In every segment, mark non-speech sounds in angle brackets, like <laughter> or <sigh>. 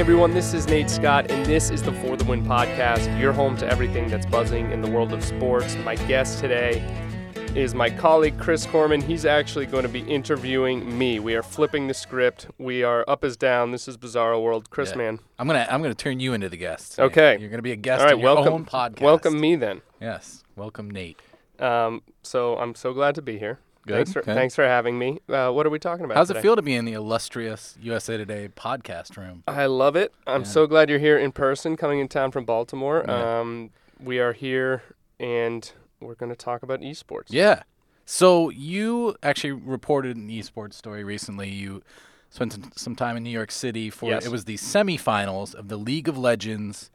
everyone, this is Nate Scott, and this is the For the Win podcast, your home to everything that's buzzing in the world of sports. My guest today is my colleague Chris Korman. He's actually going to be interviewing me. We are flipping the script. We are up as down. This is Bizarro World. Chris, Yeah. man. I'm gonna I'm gonna turn you into the guest. Okay. You're gonna be a guest All right, welcome. own podcast. Welcome me then. Yes. Welcome Nate. Um, so I'm so glad to be here. Good, Thanks for, good. thanks for having me. Uh, what are we talking about? How's today? it feel to be in the illustrious USA Today podcast room? I love it. I'm Yeah. so glad you're here in person, coming in town from Baltimore. Yeah. Um, we are here, and we're going to talk about esports. Yeah. So you actually reported an esports story recently. You spent some- some time in New York City for Yes. it was the semifinals of the League of Legends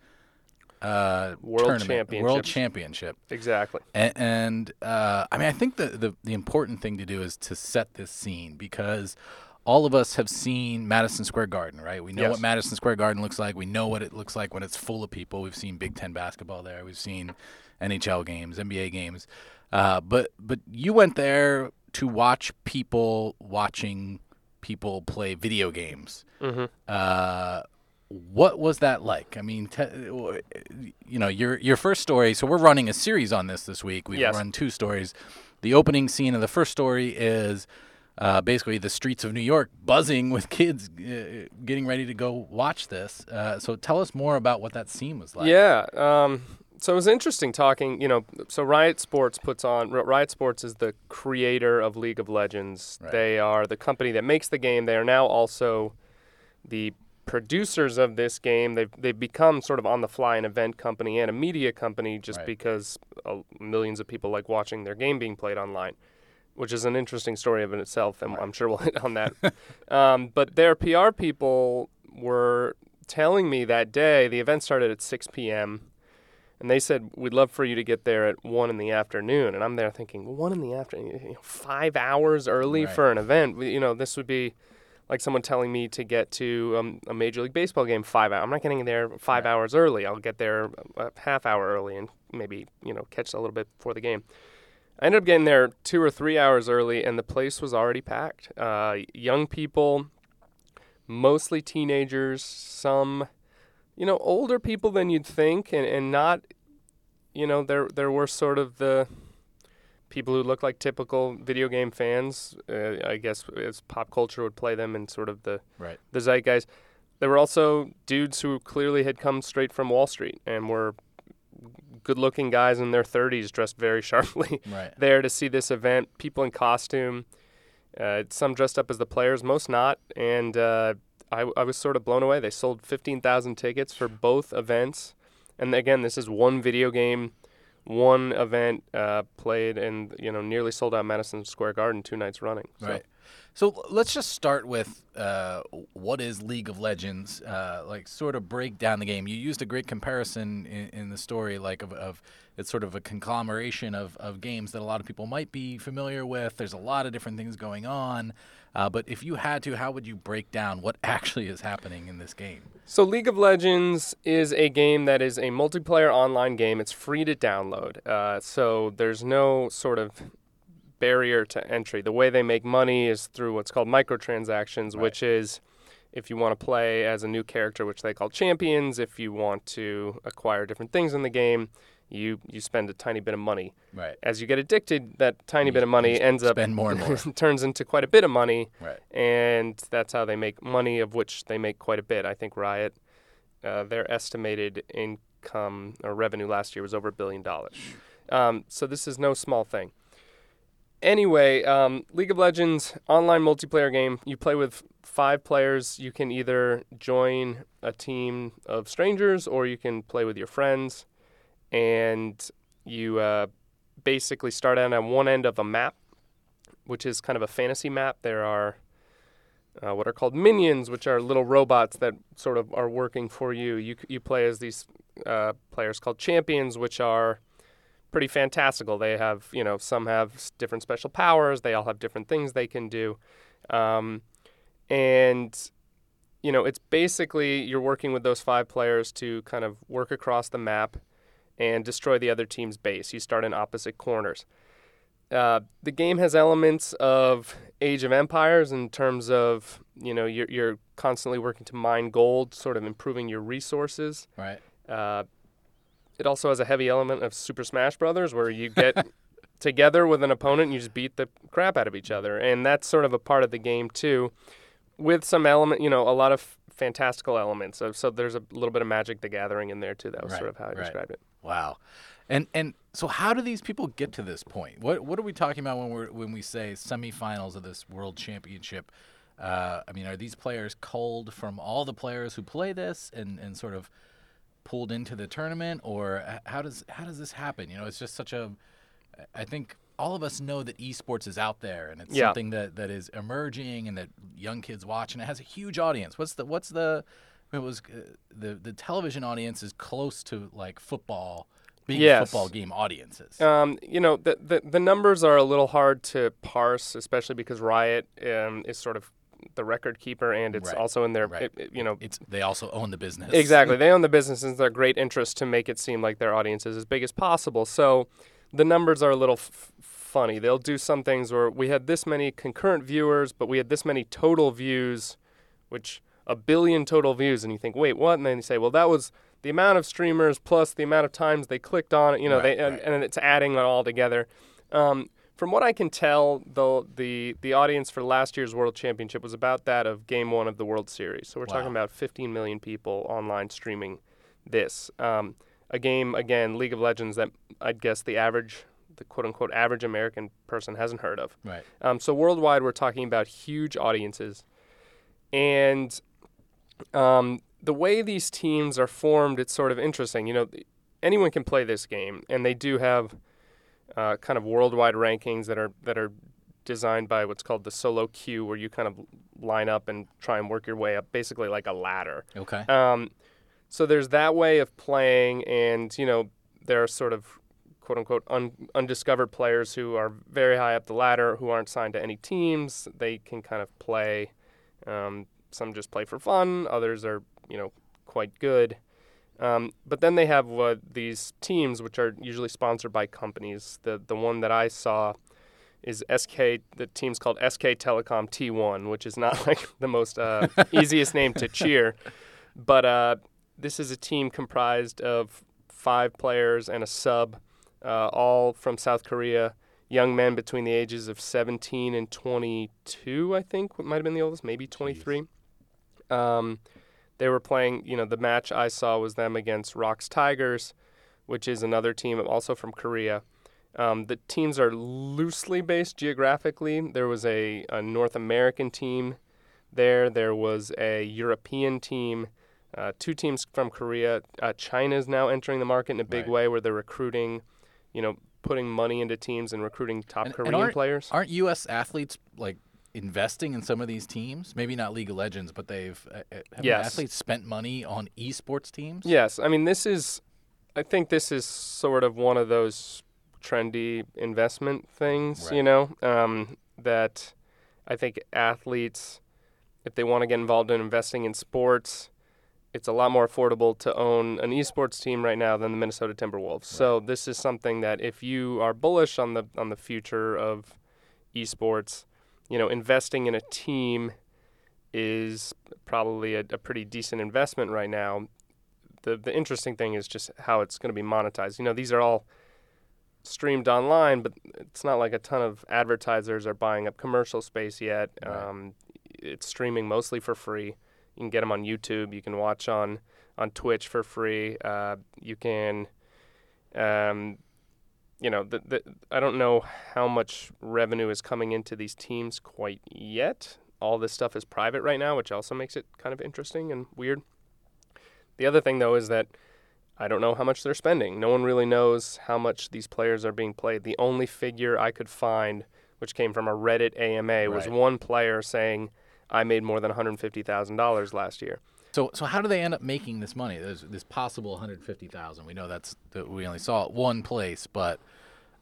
uh, World tournament, World Championship. Exactly. And, and uh, I mean, I think the, the the important thing to do is to set this scene because all of us have seen Madison Square Garden, right? We know Yes. what Madison Square Garden looks like. We know what it looks like when it's full of people. We've seen Big Ten basketball there. We've seen NHL games, NBA games. Uh, but but you went there to watch people watching people play video games. hmm Uh, what was that like? I mean, te- you know, your your first story. So we're running a series on this this week. We've Yes. run two stories. The opening scene of the first story is uh, basically the streets of New York buzzing with kids uh, getting ready to go watch this. Uh, so tell us more about what that scene was like. Yeah. Um, so it was interesting talking. You know, so Riot Sports puts on Riot Sports is the creator of League of Legends. Right. They are the company that makes the game. They are now also the producers of this game. They've they've become sort of on the fly an event company and a media company just Right. because uh, millions of people like watching their game being played online. Which is an interesting story of in itself, and I'm sure we'll <laughs> hit on that. um, but their PR people were telling me that day the event started at 6 p.m. and they said we'd love for you to get there at one in the afternoon. And I'm there thinking, one in the afternoon, you know, five hours early Right. for an event. You know, this would be like someone telling me to get to um, a major league baseball game five hours. I'm not getting there five Right. hours early. I'll get there a half hour early and maybe you know catch a little bit before the game. I ended up getting there two or three hours early, and the place was already packed. Uh, young people, mostly teenagers, some, you know, older people than you'd think, and, and not, you know, there there were sort of the people who look like typical video game fans. Uh, I guess as pop culture would play them in sort of the Right. the zeitgeist. There were also dudes who clearly had come straight from Wall Street and were good-looking guys in their 30s, dressed very <laughs> sharply Right. there to see this event. People in costume, uh, some dressed up as the players, most not. And uh, I, I was sort of blown away. They sold 15,000 tickets for both events. And again, this is one video game, one event uh, played, and you know nearly sold out Madison Square Garden two nights running. So, Right. So let's just start with uh, what is League of Legends. Uh, like, sort of break down the game. You used a great comparison in, in the story, like of, of it's sort of a conglomeration of, of games that a lot of people might be familiar with. There's a lot of different things going on. Uh, but if you had to, how would you break down what <laughs> actually is happening in this game? So League of Legends is a game that is a multiplayer online game. It's free to download. Uh, so there's no sort of barrier to entry. The way they make money is through what's called microtransactions, Right. which is if you want to play as a new character, which they call champions, if you want to acquire different things in the game, you you spend a tiny bit of money. Right. As you get addicted, that tiny You- bit of money ends up spend more and more. <laughs> turns into quite a bit of money Right. and that's how they make money, of which they make quite a bit. I think Riot, uh, their estimated income or revenue last year was over a billion dollars. Um, so this is no small thing. Anyway, um, League of Legends online multiplayer game. You play with five players. You can either join a team of strangers or you can play with your friends, and you uh, basically start out on one end of a map, which is kind of a fantasy map. There are uh, what are called minions, which are little robots that sort of are working for you. You you play as these uh, players called champions, which are pretty fantastical. They have you know some have different special powers. They all have different things they can do, um, and you know it's basically you're working with those five players to kind of work across the map and destroy the other team's base. You start in opposite corners. Uh, the game has elements of Age of Empires in terms of you know you're, you're constantly working to mine gold, sort of improving your resources. Right. Uh, it also has a heavy element of Super Smash Brothers, where you get <laughs> together with an opponent and you just beat the crap out of each other, and that's sort of a part of the game too, with some element, you know, a lot of fantastical elements. So, so there's a little bit of Magic the Gathering in there too. That was Right, sort of how I right. described it. Wow. And and so how do these people get to this point? What what are we talking about when we're when we say semifinals of this world championship? Uh, I mean, are these players culled from all the players who play this and, and sort of pulled into the tournament, or how does how does this happen? You know, it's just such a. I think all of us know that esports is out there and it's Yeah. something that, that is emerging and that young kids watch and it has a huge audience. What's the what's the it was uh, the the television audience is close to like football being Yes. football game audiences. Um, you know, the, the the numbers are a little hard to parse, especially because Riot um, is sort of the record keeper, and it's Right, also in their, right. it- it- you know, it's they also own the business. Exactly. They own the business and it's their great interest to make it seem like their audience is as big as possible. So the numbers are a little f- funny. They'll do some things where we had this many concurrent viewers, but we had this many total views, which a billion total views. And you think, wait, what? And then you say, well, that was the amount of streamers plus the amount of times they clicked on it. You know, Right, they and, right. and it's adding it all together. Um, from what I can tell, the, the the audience for last year's World Championship was about that of Game One of the World Series. So we're Wow. talking about 15 million people online streaming this. Um, a game again, League of Legends that I'd guess the average, the quote unquote average American person hasn't heard of. Right. Um, so worldwide, we're talking about huge audiences, and um, the way these teams are formed, it's sort of interesting. You know, anyone can play this game, and they do have uh, kind of worldwide rankings that are that are designed by what's called the solo queue, where you kind of line up and try and work your way up, basically like a ladder. Okay. Um, so there's that way of playing, and you know there are sort of quote unquote un- undiscovered players who are very high up the ladder who aren't signed to any teams. They can kind of play. Um, some just play for fun. Others are you know quite good. Um, but then they have uh, these teams which are usually sponsored by companies. The the one that I saw is SK. The team's called SK Telecom T1, which is not <laughs> like the most uh, <laughs> easiest name to cheer. But uh, this is a team comprised of five players and a sub, uh, all from South Korea. Young men between the ages of 17 and 22, I think, might have been the oldest, maybe 23. Um, they were playing, you know, the match I saw was them against ROX Tigers, which is another team also from Korea. Um, the teams are loosely based geographically. There was a, a North American team there, there was a European team, uh, two teams from Korea. Uh, China is now entering the market in a big Right. way where they're recruiting, you know, putting money into teams and recruiting top And- and Korean aren't- players. Aren't U.S. athletes like investing in some of these teams? Maybe not League of Legends, but they've uh, uh, have Yes. athletes spent money on esports teams. Yes, I mean this is, I think this is sort of one of those trendy investment things, you know, um, that I think athletes, if they want to get involved in investing in sports, it's a lot more affordable to own an esports team right now than the Minnesota Timberwolves. So this is something that if you are bullish on the on the future of esports, you know, investing in a team is probably a, a pretty decent investment right now the the interesting thing is just how it's going to be monetized. You know, these are all streamed online, but it's not like a ton of advertisers are buying up commercial space yet. Right. Um, it's streaming mostly for free. You can get them on YouTube. You can watch on on Twitch for free. Uh, you can, um, you know, the, the I don't know how much revenue is coming into these teams quite yet. All this stuff is private right now, which also makes it kind of interesting and weird. The other thing, though, is that I don't know how much they're spending. No one really knows how much these players are being played. The only figure I could find, which came from a Reddit AMA, was one player saying, I made more than $150,000 last year. So, so how do they end up making this money? There's this possible 150,000. We know that's that we only saw it one place, but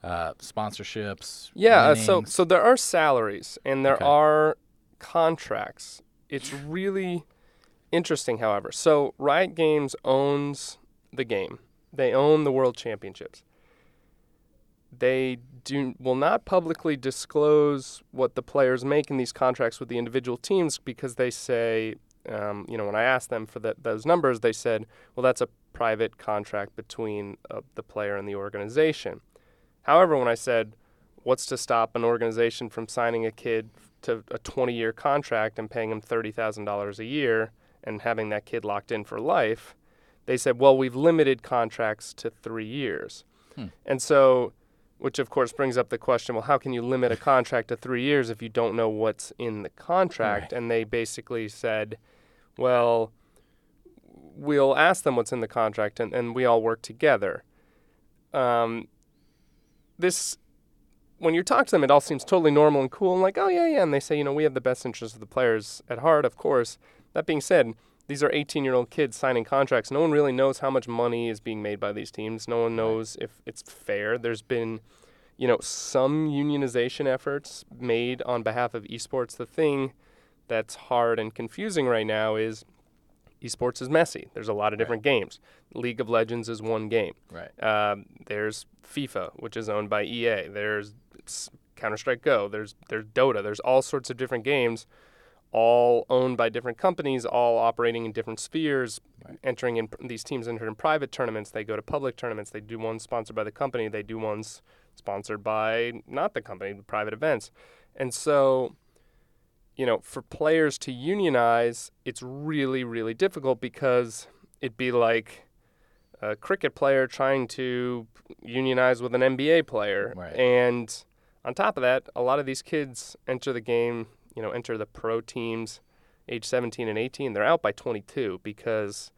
uh, sponsorships. Yeah, uh, so so there are salaries and there Okay. are contracts. It's really interesting, however. So Riot Games owns the game. They own the World Championships. they do will not publicly disclose what the players make in these contracts with the individual teams because they say, um, you know, when I asked them for the, those numbers, they said, well, that's a private contract between uh, the player and the organization. However, when I said, what's to stop an organization from signing a kid to a 20 year contract and paying him $30,000 a year and having that kid locked in for life? They said, well, we've limited contracts to three years. Hmm. And so, which of course brings up the question well, how can you limit a contract to three years if you don't know what's in the contract? Right. And they basically said, well, we'll ask them what's in the contract and, and we all work together. Um, this when you talk to them, it all seems totally normal and cool and like, oh, yeah, yeah. And they say, you know, we have the best interests of the players at heart, of course. That being said, these are 18 year old kids signing contracts. No one really knows how much money is being made by these teams. No one knows if it's fair. There's been, you know, some unionization efforts made on behalf of esports. The thing that's hard and confusing right now is esports is messy. There's a lot of different right. games. League of Legends is one game. Right. Um, there's FIFA, which is owned by EA. There's Counter Strike Go. There's there's Dota. There's all sorts of different games, all owned by different companies, all operating in different spheres. Right. Entering in these teams enter in private tournaments. They go to public tournaments. They do ones sponsored by the company. They do ones sponsored by not the company, private events. And so you know, for players to unionize, it's really, really difficult because it'd be like a cricket player trying to unionize with an NBA player. Right. And on top of that, a lot of these kids enter the game, you know, enter the pro teams age 17 and 18. They're out by 22 because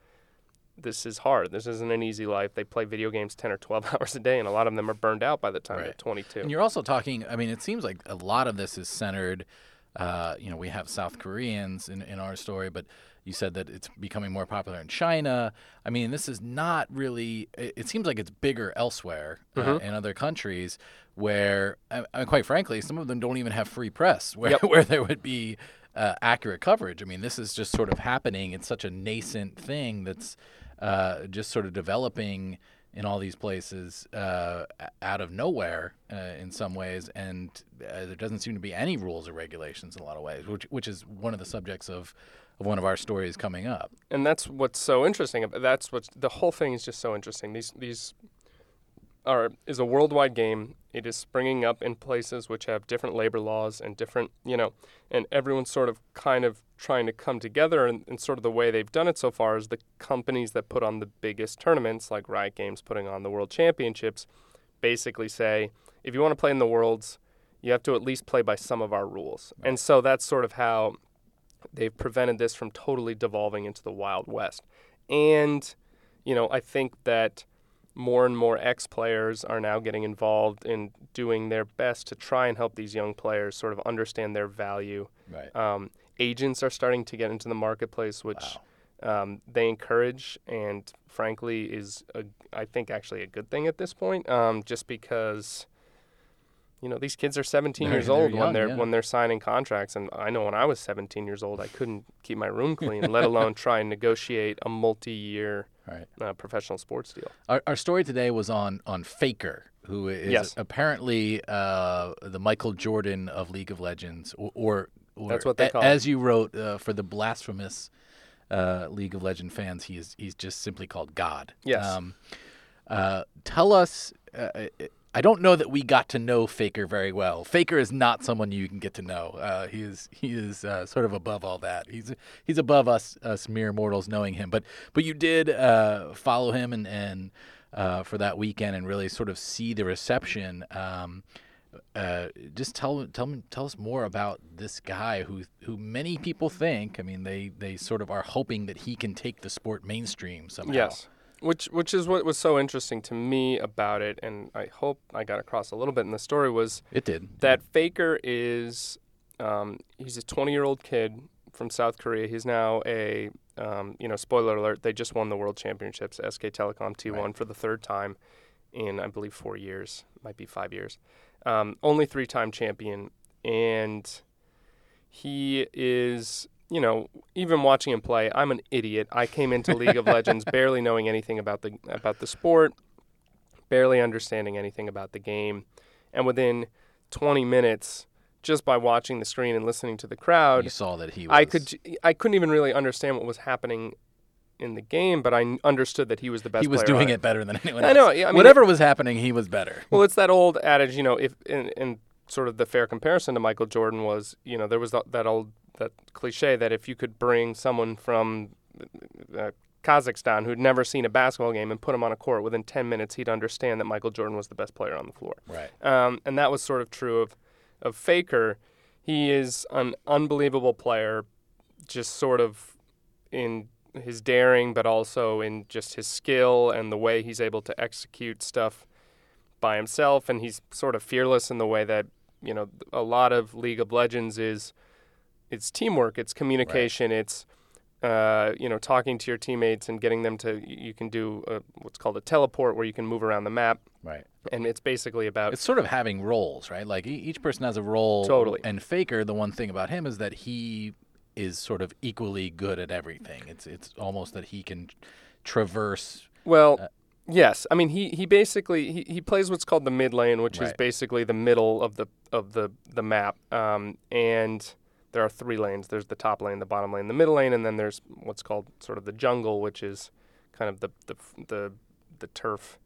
this is hard. This isn't an easy life. They play video games 10 or 12 <laughs> hours a day, and a lot of them are burned out by the time right. they're 22. And you're also talking, I mean, it seems like a lot of this is centered – uh, you know, we have South Koreans in, in our story, but you said that it's becoming more popular in China. I mean, this is not really, it, it seems like it's bigger elsewhere uh, mm-hmm. in other countries where, I mean, quite frankly, some of them don't even have free press where, yep. <laughs> where there would be uh, accurate coverage. I mean, this is just sort of happening. It's such a nascent thing that's uh, just sort of developing in all these places uh, out of nowhere uh, in some ways, and uh, there doesn't seem to be any rules or regulations in a lot of ways, which which is one of the subjects of, of one of our stories coming up. And that's what's so interesting. That's what the whole thing is just so interesting. These these are is a worldwide game. It is springing up in places which have different labor laws and different, you know, and everyone's sort of kind of trying to come together. And, and sort of the way they've done it so far is the companies that put on the biggest tournaments, like Riot Games putting on the World Championships, basically say, if you want to play in the Worlds, you have to at least play by some of our rules. Right. And so that's sort of how they've prevented this from totally devolving into the Wild West. And, you know, I think that more and more ex players are now getting involved in doing their best to try and help these young players sort of understand their value. Right. Um, agents are starting to get into the marketplace, which wow. um, they encourage, and frankly, is a, I think actually a good thing at this point, um, just because you know these kids are 17 they're, years old young, when they're yeah. when they're signing contracts and i know when i was 17 years old i couldn't keep my room clean <laughs> let alone try and negotiate a multi-year right. uh, professional sports deal our, our story today was on on faker who is yes. apparently uh, the michael jordan of league of legends or, or, or that's what they call a, as you wrote uh, for the blasphemous uh, league of legend fans he is he's just simply called god yes um, uh, tell us uh, I don't know that we got to know Faker very well. Faker is not someone you can get to know. Uh, he is he is uh, sort of above all that. He's he's above us us mere mortals knowing him. But but you did uh, follow him and and uh, for that weekend and really sort of see the reception. Um, uh, just tell tell me tell us more about this guy who who many people think. I mean, they they sort of are hoping that he can take the sport mainstream somehow. Yes. Which which is what was so interesting to me about it, and I hope I got across a little bit in the story was it did that Faker is um, he's a 20 year old kid from South Korea. He's now a um, you know spoiler alert they just won the World Championships SK Telecom T1 right. for the third time in I believe four years, might be five years. Um, only three time champion, and he is you know, even watching him play, I'm an idiot. I came into League of <laughs> Legends barely knowing anything about the about the sport. barely understanding anything about the game. And within 20 minutes, just by watching the screen and listening to the crowd, You saw that he was. I could I couldn't even really understand what was happening in the game, but I understood that he was the best. He was doing it better than anyone I know, yeah, I mean, Whatever was happening, he was better. Well, it's that old adage, you know, if in, in sort of the fair comparison to Michael Jordan was, you know, there was that, that old that cliche that if you could bring someone from uh, Kazakhstan who'd never seen a basketball game and put him on a court within 10 minutes, he'd understand that Michael Jordan was the best player on the floor. Right. Um, and that was sort of true of, of Faker. He is an unbelievable player, just sort of in his daring, but also in just his skill and the way he's able to execute stuff by himself. And he's sort of fearless in the way that, you know, a lot of League of Legends is it's teamwork, it's communication, it's uh, you know, talking to your teammates and getting them to. You can do a, what's called a teleport, where you can move around the map, Right. and it's basically about It's sort of having roles, right? Like each person has a role. Totally. And Faker, the one thing about him is that he is sort of equally good at everything. It's it's almost that he can traverse. Well, Uh, yes. I mean, he, he basically he, he plays what's called the mid lane, which is basically the middle of the of the the map. Um, and there are three lanes. There's the top lane, the bottom lane, the middle lane, and then there's what's called sort of the jungle, which is kind of the the the, the turf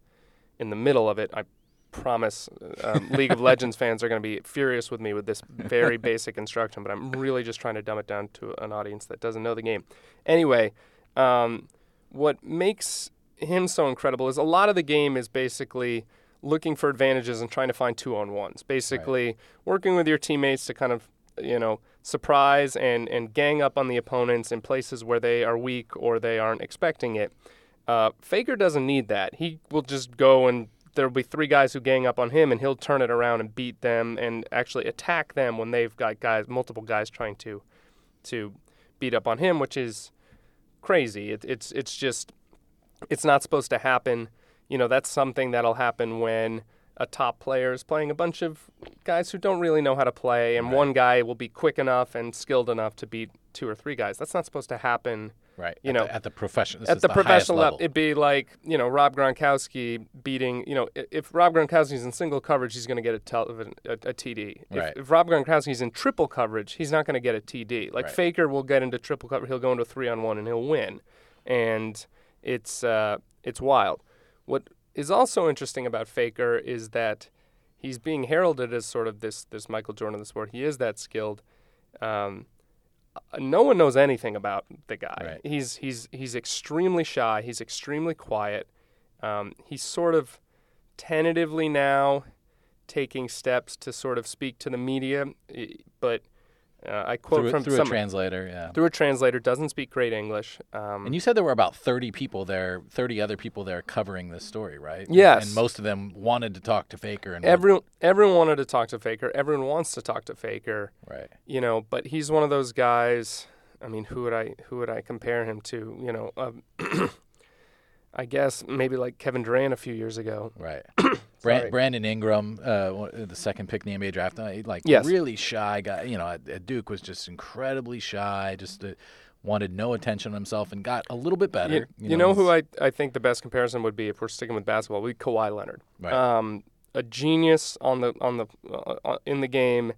in the middle of it. I promise um, League of Legends <laughs> fans are going to be furious with me with this very basic instruction, but I'm really just trying to dumb it down to an audience that doesn't know the game. Anyway, um, what makes him so incredible is a lot of the game is basically looking for advantages and trying to find two on ones. Basically, working with your teammates to kind of you know surprise and and gang up on the opponents in places where they are weak or they aren't expecting it. Uh, Faker doesn't need that. He will just go and there'll be three guys who gang up on him, and he'll turn it around and beat them and actually attack them when they've got guys, multiple guys trying to to beat up on him, which is crazy. It, it's it's just it's not supposed to happen. You know, that's something that'll happen when a top player is playing a bunch of guys who don't really know how to play, and Right. one guy will be quick enough and skilled enough to beat two or three guys. That's not supposed to happen Right. You at know, the, at the profession. this at is the, professional level. It'd be like you know Rob Gronkowski beating you know if Rob Gronkowski's in single coverage, he's going to get a, tel- a, a TD. If, Right. if Rob Gronkowski's in triple coverage, he's not going to get a TD. Like Right. Faker will get into triple coverage, he'll go into three on one and he'll win, and it's uh, it's wild. What is also interesting about Faker is that he's being heralded as sort of this this Michael Jordan of the sport. He is that skilled. Um, no one knows anything about the guy. Right. He's he's he's extremely shy. He's extremely quiet. Um, he's sort of tentatively now taking steps to sort of speak to the media, but uh, I quote through, from through a translator. Yeah. through a translator. Doesn't speak great English. Um, And you said there were about 30 people there, 30 other people there covering this story, right? Yes. And most of them wanted to talk to Faker. And everyone everyone wanted to talk to Faker. Everyone wants to talk to Faker. right. you know, but he's one of those guys. I mean, who would I who would I compare him to? You know, um, <clears throat> I guess maybe like Kevin Durant a few years ago. Right. <coughs> Brand, Brandon Ingram, uh, the second pick in the NBA draft, uh, like Yes. really shy guy. You know, at, Duke was just incredibly shy, just uh, wanted no attention on himself, and got a little bit better. You, you know who I, I think the best comparison would be if we're sticking with basketball, would be Kawhi Leonard. Right. Um, a genius on the on the uh, uh, in the game,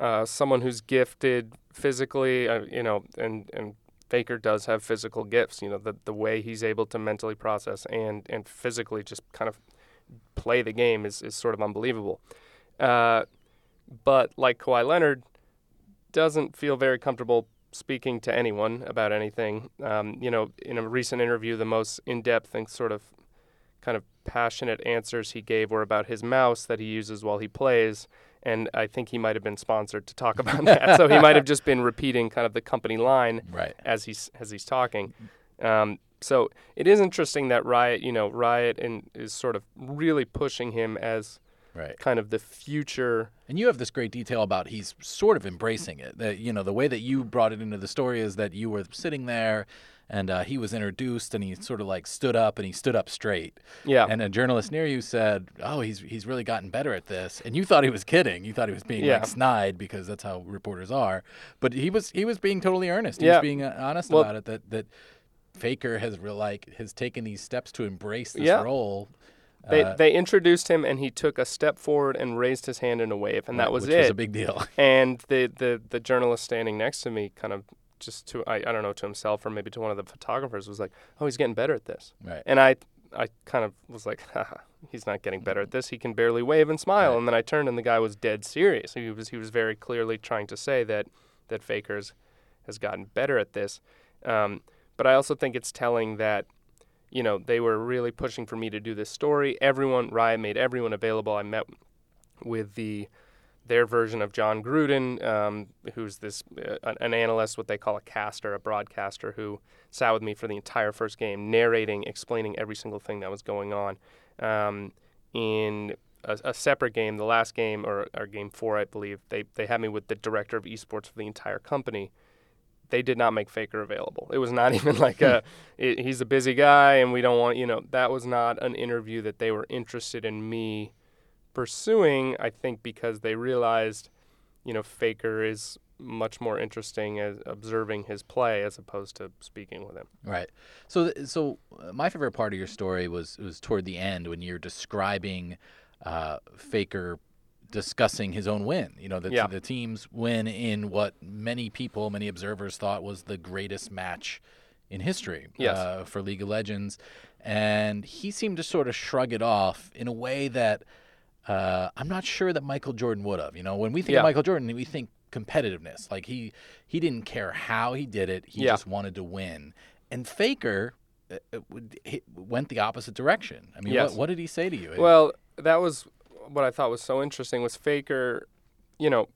uh, someone who's gifted physically. Uh, you know, and and Faker does have physical gifts. You know, the the way he's able to mentally process and and physically just kind of play the game is is sort of unbelievable. Uh, but like Kawhi Leonard, doesn't feel very comfortable speaking to anyone about anything. Um, you know, in a recent interview, the most in-depth and sort of kind of passionate answers he gave were about his mouse that he uses while he plays. And I think he might have been sponsored to talk <laughs> about that. so he might have just been repeating kind of the company line <laughs> right. as he's as he's talking. Um, so it is interesting that Riot, you know, Riot and is sort of really pushing him as Right. kind of the future. And you have this great detail about he's sort of embracing it. That you know the way that you brought it into the story is that you were sitting there, and uh, he was introduced, and he sort of like stood up, and he stood up straight. Yeah. And a journalist near you said, "Oh, he's he's really gotten better at this." And you thought he was kidding. You thought he was being Yeah. like snide because that's how reporters are. But he was he was being totally earnest. He Yeah. was being uh, honest Well- about it. That that Faker has real like has taken these steps to embrace this Yeah. role. They Uh, they introduced him and he took a step forward and raised his hand in a wave and that was which it. Which was a big deal. and the, the the journalist standing next to me kind of just to I, I don't know to himself or maybe to one of the photographers was like, "Oh, he's getting better at this." right. And I I kind of was like, <laughs> Haha, he's not getting better at this. He can barely wave and smile. Right. And then I turned and the guy was dead serious. He was he was very clearly trying to say that that Fakers has gotten better at this. Um, but I also think it's telling that you know they were really pushing for me to do this story. Everyone Riot made everyone available. I met with the their version of Jon Gruden, um, who's this uh, an analyst, what they call a caster, a broadcaster, who sat with me for the entire first game, narrating, explaining every single thing that was going on. Um, in a, a separate game, the last game or, or game four, I believe, they they had me with the director of esports for the entire company. They did not make Faker available. It was not <laughs> even like a i he's a busy guy and we don't want you know that was not an interview that they were interested in me pursuing. I think because they realized, you know, Faker is much more interesting as observing his play as opposed to speaking with him. Right. So, th- so uh, my favorite part of your story was was toward the end when you're describing uh, Faker discussing his own win. You know, the, Yeah. the team's win in what many people, many observers thought was the greatest match in history Yes. uh, for League of Legends, and he seemed to sort of shrug it off in a way that. Uh, I'm not sure that Michael Jordan would have. You know, when we think Yeah. of Michael Jordan, we think competitiveness. Like he he didn't care how he did it. He Yeah. just wanted to win. And Faker uh, uh, went the opposite direction. I mean, Yes. what, what did he say to you? Well, that was what I thought was so interesting was Faker, you know,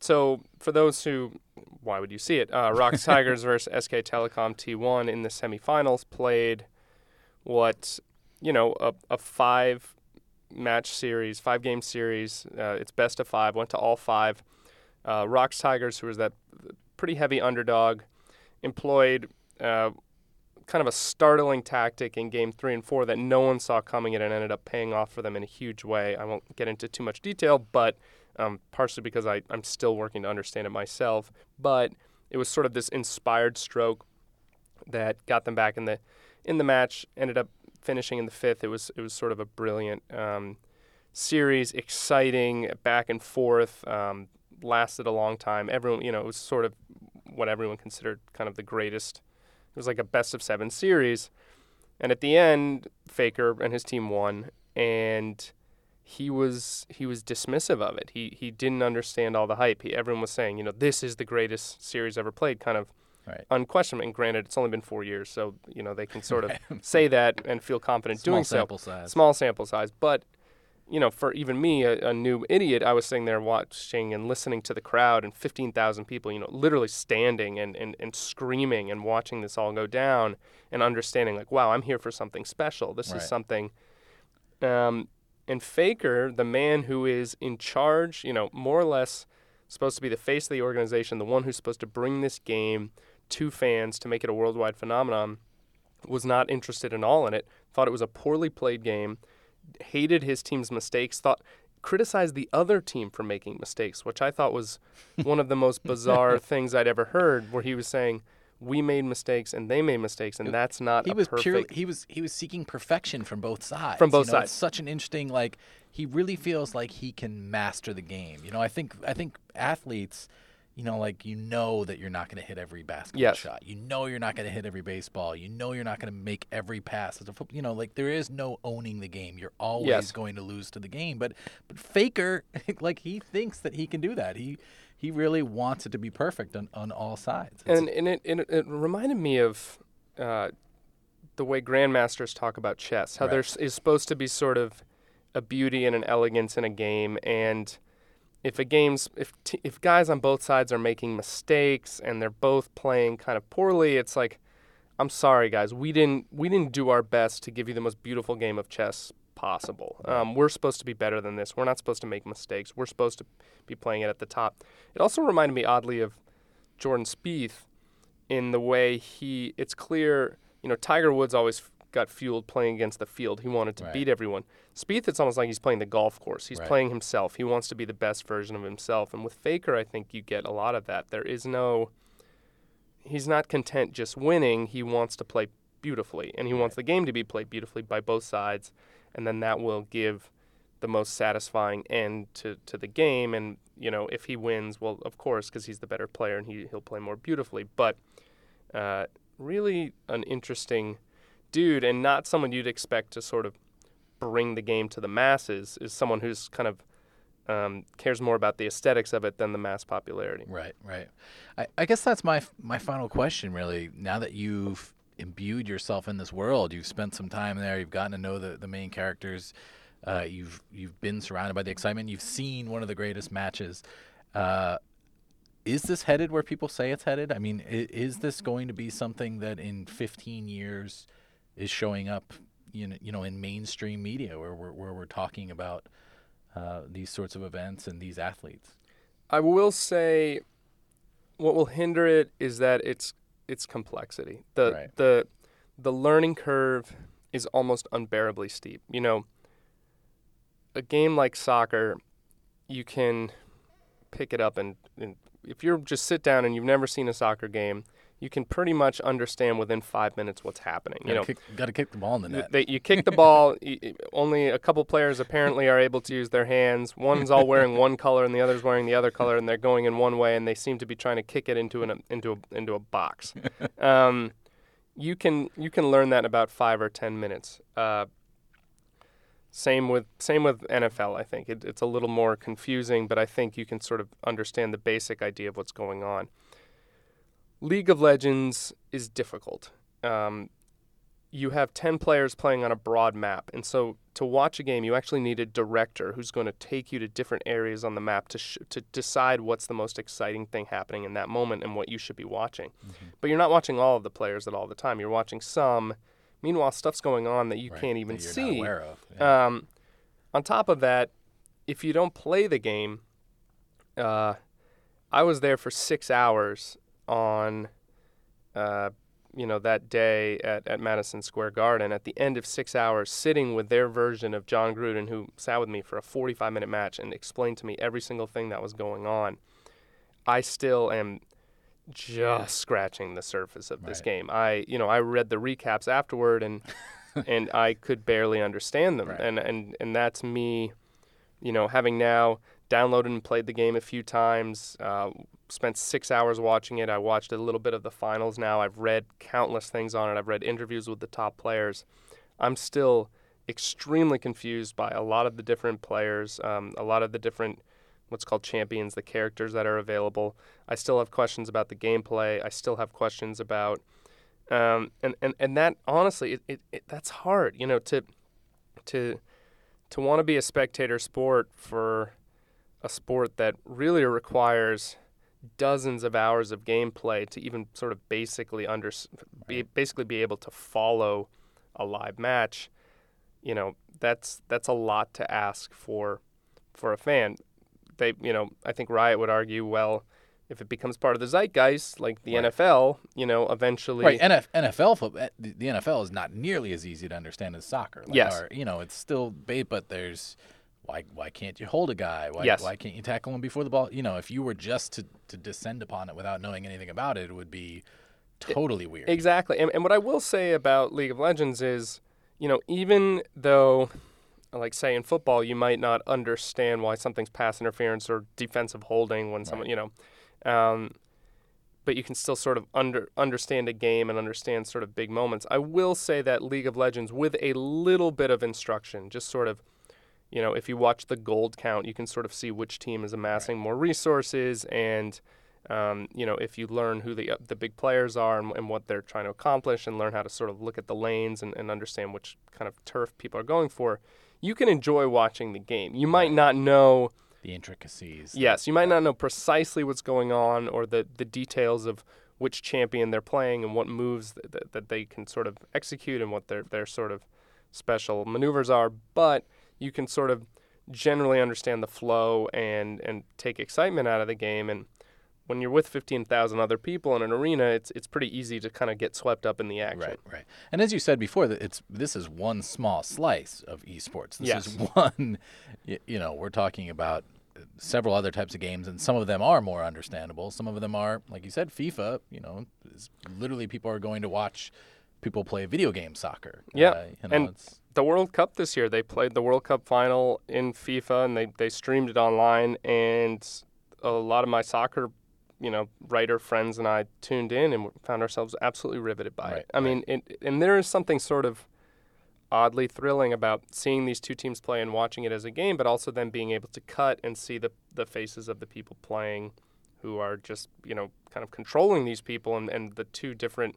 so for those who, why would you see it? Uh, ROX <laughs> Tigers versus SK Telecom T1 in the semifinals played what, you know, a, a five match series, five game series. Uh, it's best of five, went to all five. Uh, ROX Tigers, who was that pretty heavy underdog, employed uh, kind of a startling tactic in game three and four that no one saw coming and it ended up paying off for them in a huge way. I won't get into too much detail, but um, partially because I, I'm still working to understand it myself. But it was sort of this inspired stroke that got them back in the in the match. Ended up finishing in the fifth. It was it was sort of a brilliant um, series, exciting, back and forth. Um, lasted a long time. Everyone, you know, it was sort of what everyone considered kind of the greatest. It was like a best of seven series, and at the end, Faker and his team won, and he was he was dismissive of it. He he didn't understand all the hype. He, everyone was saying, you know, this is the greatest series ever played, kind of Right. unquestionably. And granted, it's only been four years, so you know they can sort of <laughs> say that and feel confident Small doing so sample size. small sample size. But you know, for even me, a, a new idiot, I was sitting there watching and listening to the crowd and 15,000 people, you know, literally standing and, and, and screaming and watching this all go down and understanding, like, wow, I'm here for something special. This Right. is something. Um, and Faker, the man who is in charge, you know, more or less supposed to be the face of the organization, the one who's supposed to bring this game to fans to make it a worldwide phenomenon, was not interested at all in it. Thought it was a poorly played game, hated his team's mistakes, thought criticized the other team for making mistakes, which I thought was <laughs> one of the most bizarre things I'd ever heard, where he was saying, "We made mistakes and they made mistakes, and that's not he was perfect." purely he was he was seeking perfection from both sides. From both you know, sides. It's such an interesting like he really feels like he can master the game. You know, I think I think athletes, you know, like you know that you're not going to hit every basketball Yes. shot. You know you're not going to hit every baseball. You know you're not going to make every pass as a football. You know, like there is no owning the game. You're always Yes. going to lose to the game. But but Faker, <laughs> like he thinks that he can do that. He he really wants it to be perfect on, on all sides. It's- and and it, it it reminded me of uh, the way grandmasters talk about chess. How Right. there is supposed to be sort of a beauty and an elegance in a game, and if a game's if t- if guys on both sides are making mistakes and they're both playing kind of poorly, it's like, I'm sorry, guys, we didn't we didn't do our best to give you the most beautiful game of chess possible. Um, we're supposed to be better than this. We're not supposed to make mistakes. We're supposed to be playing it at the top. It also reminded me oddly of Jordan Spieth in the way he. It's clear, you know, Tiger Woods always got fueled playing against the field. He wanted to Right. beat everyone. Spieth, it's almost like he's playing the golf course. He's Right. playing himself. He wants to be the best version of himself. And with Faker, I think you get a lot of that. There is no. He's not content just winning. He wants to play beautifully, and he wants the game to be played beautifully by both sides. and then that will give the most satisfying end to, to the game. And you know, if he wins, well, of course, because he's the better player and he he'll play more beautifully. But uh, really, an interesting dude, and not someone you'd expect to sort of bring the game to the masses. Is someone who's kind of um, cares more about the aesthetics of it than the mass popularity. Right, right. I, I guess that's my my final question. Really, now that you've imbued yourself in this world, you've spent some time there, you've gotten to know the, the main characters, uh, you've you've been surrounded by the excitement, you've seen one of the greatest matches. Uh, is this headed where people say it's headed? I mean, is, is this going to be something that in 15 years is showing up, you know, you know, in mainstream media where we're where we're talking about uh, these sorts of events and these athletes? I will say, what will hinder it is that it's its complexity. The Right. the the learning curve is almost unbearably steep. You know, a game like soccer, you can pick it up and, and if you just sit down and you've never seen a soccer game, you can pretty much understand within five minutes what's happening. You Gotta know, kick, gotta kick the ball in the net. they, you kick the ball. <laughs> y- y- only a couple players apparently are able to use their hands. One's all wearing <laughs> one color, and the other's wearing the other color, and they're going in one way, and they seem to be trying to kick it into an into a, into a box. <laughs> Um, you can you can learn that in about five or ten minutes. Uh, same with same with NFL. I think it, it's a little more confusing, but I think you can sort of understand the basic idea of what's going on. League of Legends is difficult. Um, you have 10 players playing on a broad map. And so to watch a game, you actually need a director who's going to take you to different areas on the map to, sh- to decide what's the most exciting thing happening in that moment and what you should be watching. But you're not watching all of the players at all the time. You're watching some. Meanwhile, stuff's going on that you Right, can't even see. Not aware of. Yeah. Um, on top of that, if you don't play the game, uh, I was there for six hours on, uh, you know, that day at, at Madison Square Garden. At the end of six hours, sitting with their version of Jon Gruden, who sat with me for a 45 minute match and explained to me every single thing that was going on, I still am just scratching the surface of this Right. game. I, you know, I read the recaps afterward and <laughs> and I could barely understand them. Right. And and and that's me, you know, having now downloaded and played the game a few times. Uh, spent six hours watching it. I watched a little bit of the finals. Now I've read countless things on it. I've read interviews with the top players. I'm still extremely confused by a lot of the different players, um, a lot of the different what's called champions, the characters that are available. I still have questions about the gameplay. I still have questions about, um, and, and and that honestly, it, it, it that's hard. You know, to to to want to be a spectator sport for a sport that really requires dozens of hours of gameplay to even sort of basically under be, basically be able to follow a live match you know that's that's a lot to ask for for a fan they you know I think Riot would argue well if it becomes part of the zeitgeist like the Right. NFL you know eventually Right, NF, NFL football. Eh, the the NFL is not nearly as easy to understand as soccer. Like Yes. our- you know, it's still bait, but there's why why can't you hold a guy? Why Yes. why can't you tackle him before the ball? You know, if you were just to to descend upon it without knowing anything about it, it would be totally weird. Exactly. And, and what I will say about League of Legends is, you know, even though, like, say in football, you might not understand why something's pass interference or defensive holding when someone, you know, um, but you can still sort of under understand a game and understand sort of big moments. I will say that League of Legends, with a little bit of instruction, just sort of, you know, if you watch the gold count, you can sort of see which team is amassing more resources and um, you know, if you learn who the the big players are and, and what they're trying to accomplish, and learn how to sort of look at the lanes and, and understand which kind of turf people are going for, you can enjoy watching the game. You might not know, the intricacies. yes, you might not know precisely what's going on or the the details of which champion they're playing and what moves that, that, that they can sort of execute and what their their sort of special maneuvers are, but you can sort of generally understand the flow and and take excitement out of the game and when you're with 15,000 other people in an arena, it's it's pretty easy to kind of get swept up in the action. Right, right. And as you said before, it's this is one small slice of esports. This Yes. is <laughs> one. You know, we're talking about uh, several other types of games, and some of them are more understandable. Some of them are, like you said, FIFA. You know, literally people are going to watch people play video game soccer. Yeah, Uh, you know, and it's, the World Cup this year. They played the World Cup final in FIFA, and they they streamed it online. And a lot of my soccer, you know, writer friends and I tuned in and found ourselves absolutely riveted by Right, it. I mean, it, and there is something sort of oddly thrilling about seeing these two teams play and watching it as a game, but also then being able to cut and see the the faces of the people playing, who are just you know kind of controlling these people and and the two different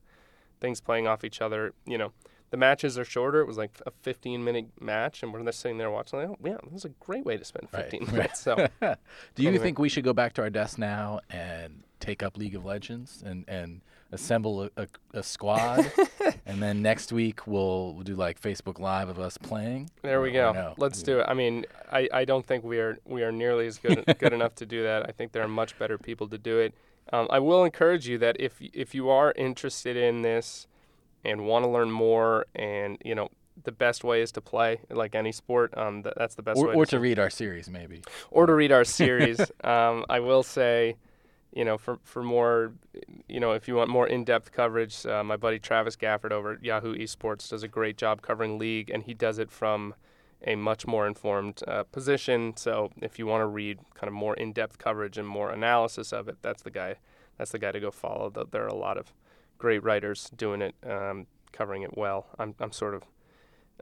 things playing off each other. You know the matches are shorter. It was like a 15 minute match, and we're just sitting there watching. Like, oh, yeah, this is a great way to spend Right. 15 <laughs> minutes. So, <laughs> do you Anyway. think we should go back to our desk now and take up League of Legends and and assemble a, a, a squad, <laughs> and then next week we'll, we'll do like Facebook Live of us playing? there we go. no? Let's do it. I mean, I, I don't think we are we are nearly as good good enough to do that. I think there are much better people to do it. Um, I will encourage you that if if you are interested in this and want to learn more, and you know. The best way is to play, like any sport. Um, th- that's the best Or, way. or to to read our series, maybe. or to read our series. <laughs> um, I will say, you know, for for more, you know, if you want more in-depth coverage, uh, my buddy Travis Gafford over at Yahoo Esports does a great job covering league, and he does it from a much more informed uh, position. So if you want to read kind of more in-depth coverage and more analysis of it, that's the guy. That's the guy to go follow. Though There are a lot of great writers doing it, um, covering it well. I'm I'm sort of.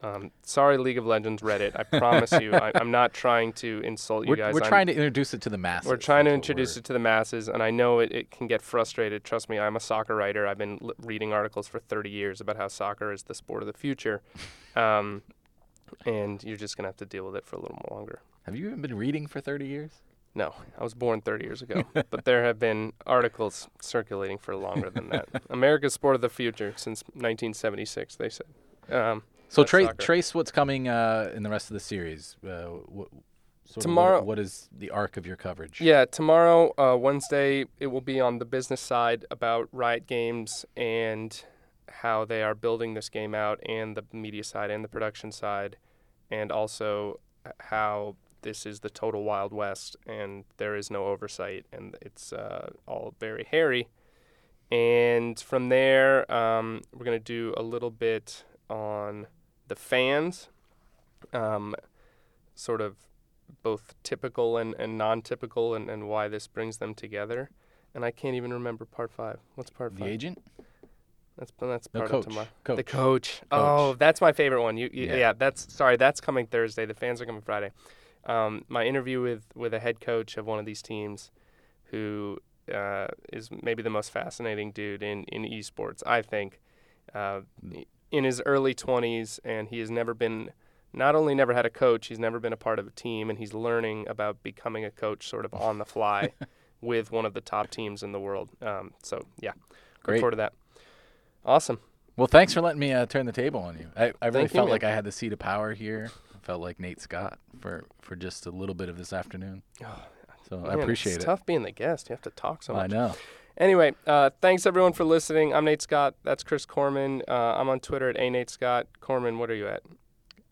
Um, sorry, League of Legends Reddit. I promise you, I, I'm not trying to insult you We're, guys. we're I'm- trying to introduce it to the masses. we're trying to introduce we're- it to the masses, and I know it, it can get frustrated. Trust me, I'm a soccer writer. I've been l- reading articles for 30 years about how soccer is the sport of the future. <laughs> Um, and you're just going to have to deal with it for a little more longer. Have you even been reading for 30 years? No, I was born 30 years ago, <laughs> but there have been articles circulating for longer than that. <laughs> America's sport of the future since 1976, they said. Um, So tra- trace what's coming uh, in the rest of the series. Uh, wh- sort of Tomorrow- what, what is the arc of your coverage? Yeah, tomorrow, uh, Wednesday, it will be on the business side about Riot Games and how they are building this game out, and the media side and the production side, and also how this is the total Wild West and there is no oversight, and it's uh, all very hairy. And from there, um, we're going to do a little bit on the fans, um, sort of both typical and, and non-typical and, and why this brings them together. And I can't even remember part five. What's part The five? agent? That's that's No, part coach. of tomorrow. Coach. The coach. Oh, that's my favorite one. You, you Yeah. yeah. that's sorry. That's coming Thursday. The fans are coming Friday. Um, my interview with with a head coach of one of these teams, who uh, is maybe the most fascinating dude in in esports. I think, uh, in his early twenties, and he has never been. Not only never had a coach, he's never been a part of a team, and he's learning about becoming a coach sort of on the fly <laughs> with one of the top teams in the world. Um, so yeah, look Great. forward to that. Awesome. Well, thanks for letting me uh, turn the table on you. I, I really Thank felt like I had the seat of power here. I felt like Nate Scott for, for just a little bit of this afternoon. So I Man, appreciate it's it. tough being the guest. You have to talk so much. I know. Anyway, uh, thanks everyone for listening. I'm Nate Scott. That's Chris Korman. Uh, I'm on Twitter at a Nate Scott. Korman, what are you at?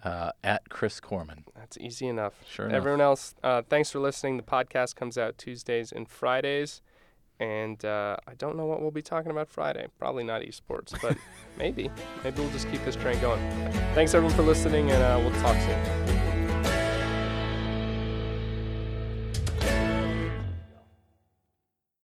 Uh, at Chris Korman. That's easy enough. Sure enough. Everyone else, uh, thanks for listening. The podcast comes out Tuesdays and Fridays. And uh, I don't know what we'll be talking about Friday. Probably not esports, but <laughs> maybe. Maybe we'll just keep this train going. Thanks everyone for listening, and uh, we'll talk soon.